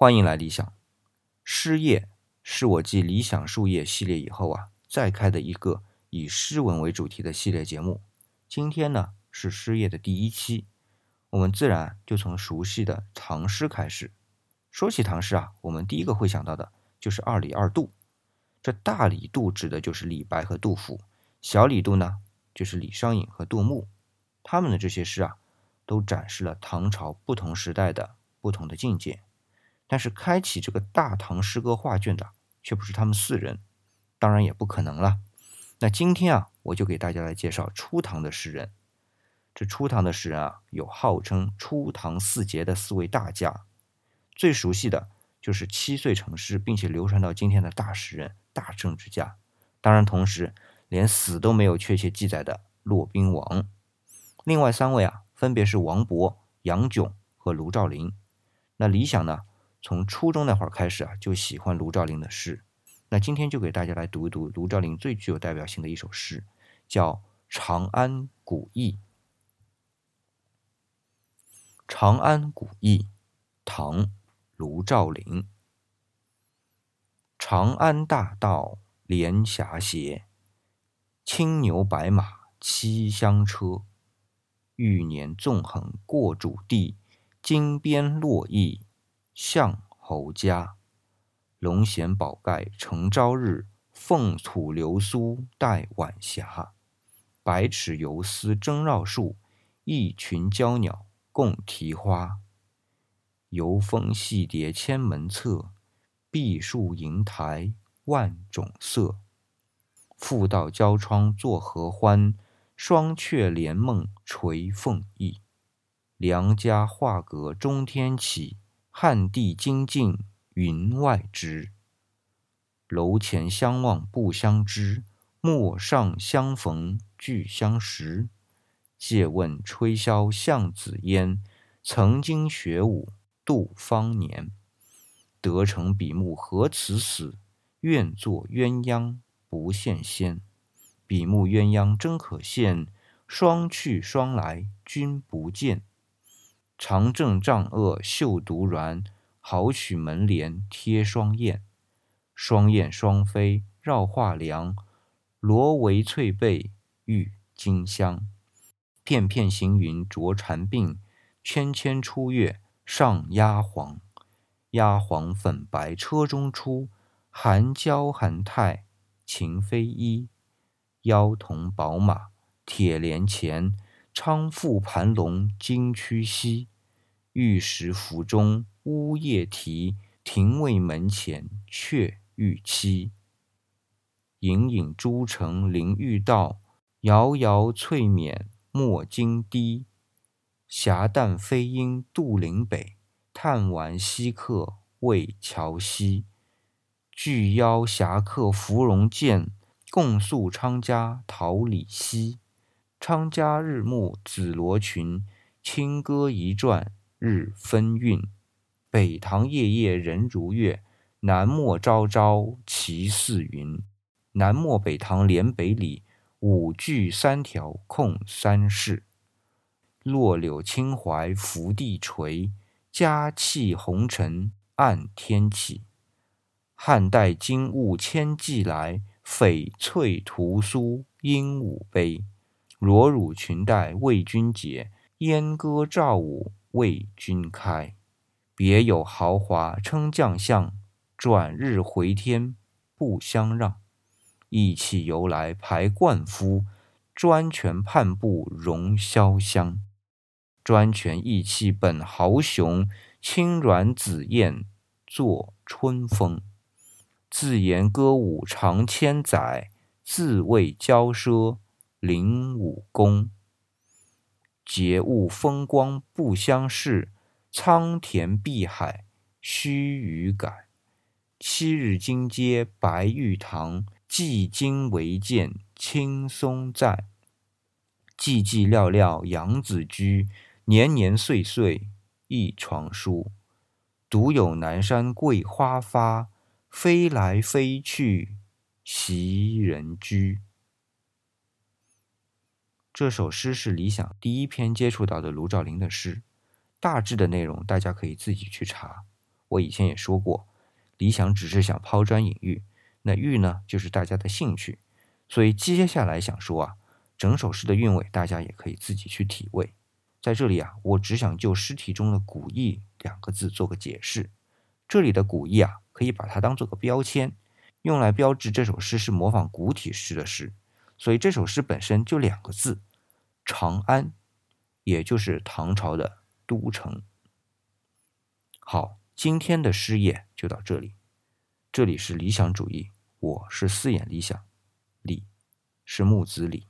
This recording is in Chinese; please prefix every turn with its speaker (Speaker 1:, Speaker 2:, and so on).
Speaker 1: 欢迎来理想。诗业是我继理想树叶系列以后啊，再开的一个以诗文为主题的系列节目。今天呢是诗业的第一期，我们自然就从熟悉的唐诗开始。说起唐诗啊，我们第一个会想到的就是二李二杜。这大李杜指的就是李白和杜甫，小李杜呢就是李商隐和杜牧。他们的这些诗啊。都展示了唐朝不同时代的不同的境界，但是开启这个大唐诗歌画卷的却不是他们四人，当然也不可能了。那今天啊，我就给大家来介绍初唐的诗人。这初唐的诗人啊，有号称初唐四杰的四位大家，最熟悉的就是七岁成诗并且流传到今天的大诗人、大政治家，当然同时连死都没有确切记载的骆宾王。另外三位啊。分别是王勃、杨炯和卢照邻。那理想呢？从初中那会儿开始啊，就喜欢卢照邻的诗。那今天就给大家来读一读卢照邻最具有代表性的一首诗，叫《长安古意》。《长安古意》，唐·卢照邻。长安大道连霞斜，青牛白马七香车。欲年纵横过主地，金鞭落驿向侯家。龙衔宝盖承朝日，凤吐流苏带晚霞。百尺游丝争绕树，一群娇鸟共啼花。游风戏蝶千门侧，碧树银台万种色。复道交窗作何欢？双雀连梦垂凤翼，梁家画阁中天起，汉地精进云外之。楼前相望不相知，陌上相逢俱相识。借问吹箫向紫烟，曾经学舞度芳年。得成比目何辞死，愿作鸳鸯不羡仙。比目鸳鸯真可羡，双去双来君不见。长正帐萼绣独鸾，好取门帘贴双燕。双燕双飞绕画梁，罗帷翠被郁金香。片片行云着蝉鬓，纤纤出月上压黄。压黄粉白车中出，含娇含态情非一。腰铜宝马铁帘前，昌富盘龙金曲兮。玉石府中乌夜啼，廷尉门前却欲栖。隐隐诸城临御道，遥遥翠冕莫惊低。霞旦飞鹰渡岭北，探玩西客为桥西。巨邀侠客芙蓉剑。共宿昌家桃李溪，昌家日暮紫罗裙，清歌一转日分韵。北堂夜夜人如月，南陌朝朝其似云。南陌北堂连北里，五句三条控三室。落柳轻怀拂地垂，佳气红尘暗天起。汉代金物千骑来。翡翠屠苏鹦鹉杯，罗襦裙带为君解，燕歌赵舞为君开。别有豪华称将相，转日回天不相让。意气由来排冠夫，专权叛步荣潇湘。专权意气本豪雄，轻软紫燕作春风。自言歌舞长千载，自谓骄奢灵武功。节物风光不相识，苍田碧海须臾改。七日金阶白玉堂，寂今唯见青松在。寂寂寥寥杨子居，年年岁岁一床书。独有南山桂花发。飞来飞去，袭人居。这首诗是李想第一篇接触到的卢照邻的诗，大致的内容大家可以自己去查。我以前也说过，理想只是想抛砖引玉，那玉呢，就是大家的兴趣。所以接下来想说啊，整首诗的韵味，大家也可以自己去体味。在这里啊，我只想就诗题中的“古意”两个字做个解释。这里的“古意”啊，可以把它当做个标签，用来标志这首诗是模仿古体诗的诗。所以这首诗本身就两个字：长安，也就是唐朝的都城。好，今天的诗业就到这里。这里是理想主义，我是四眼理想，李是木子李。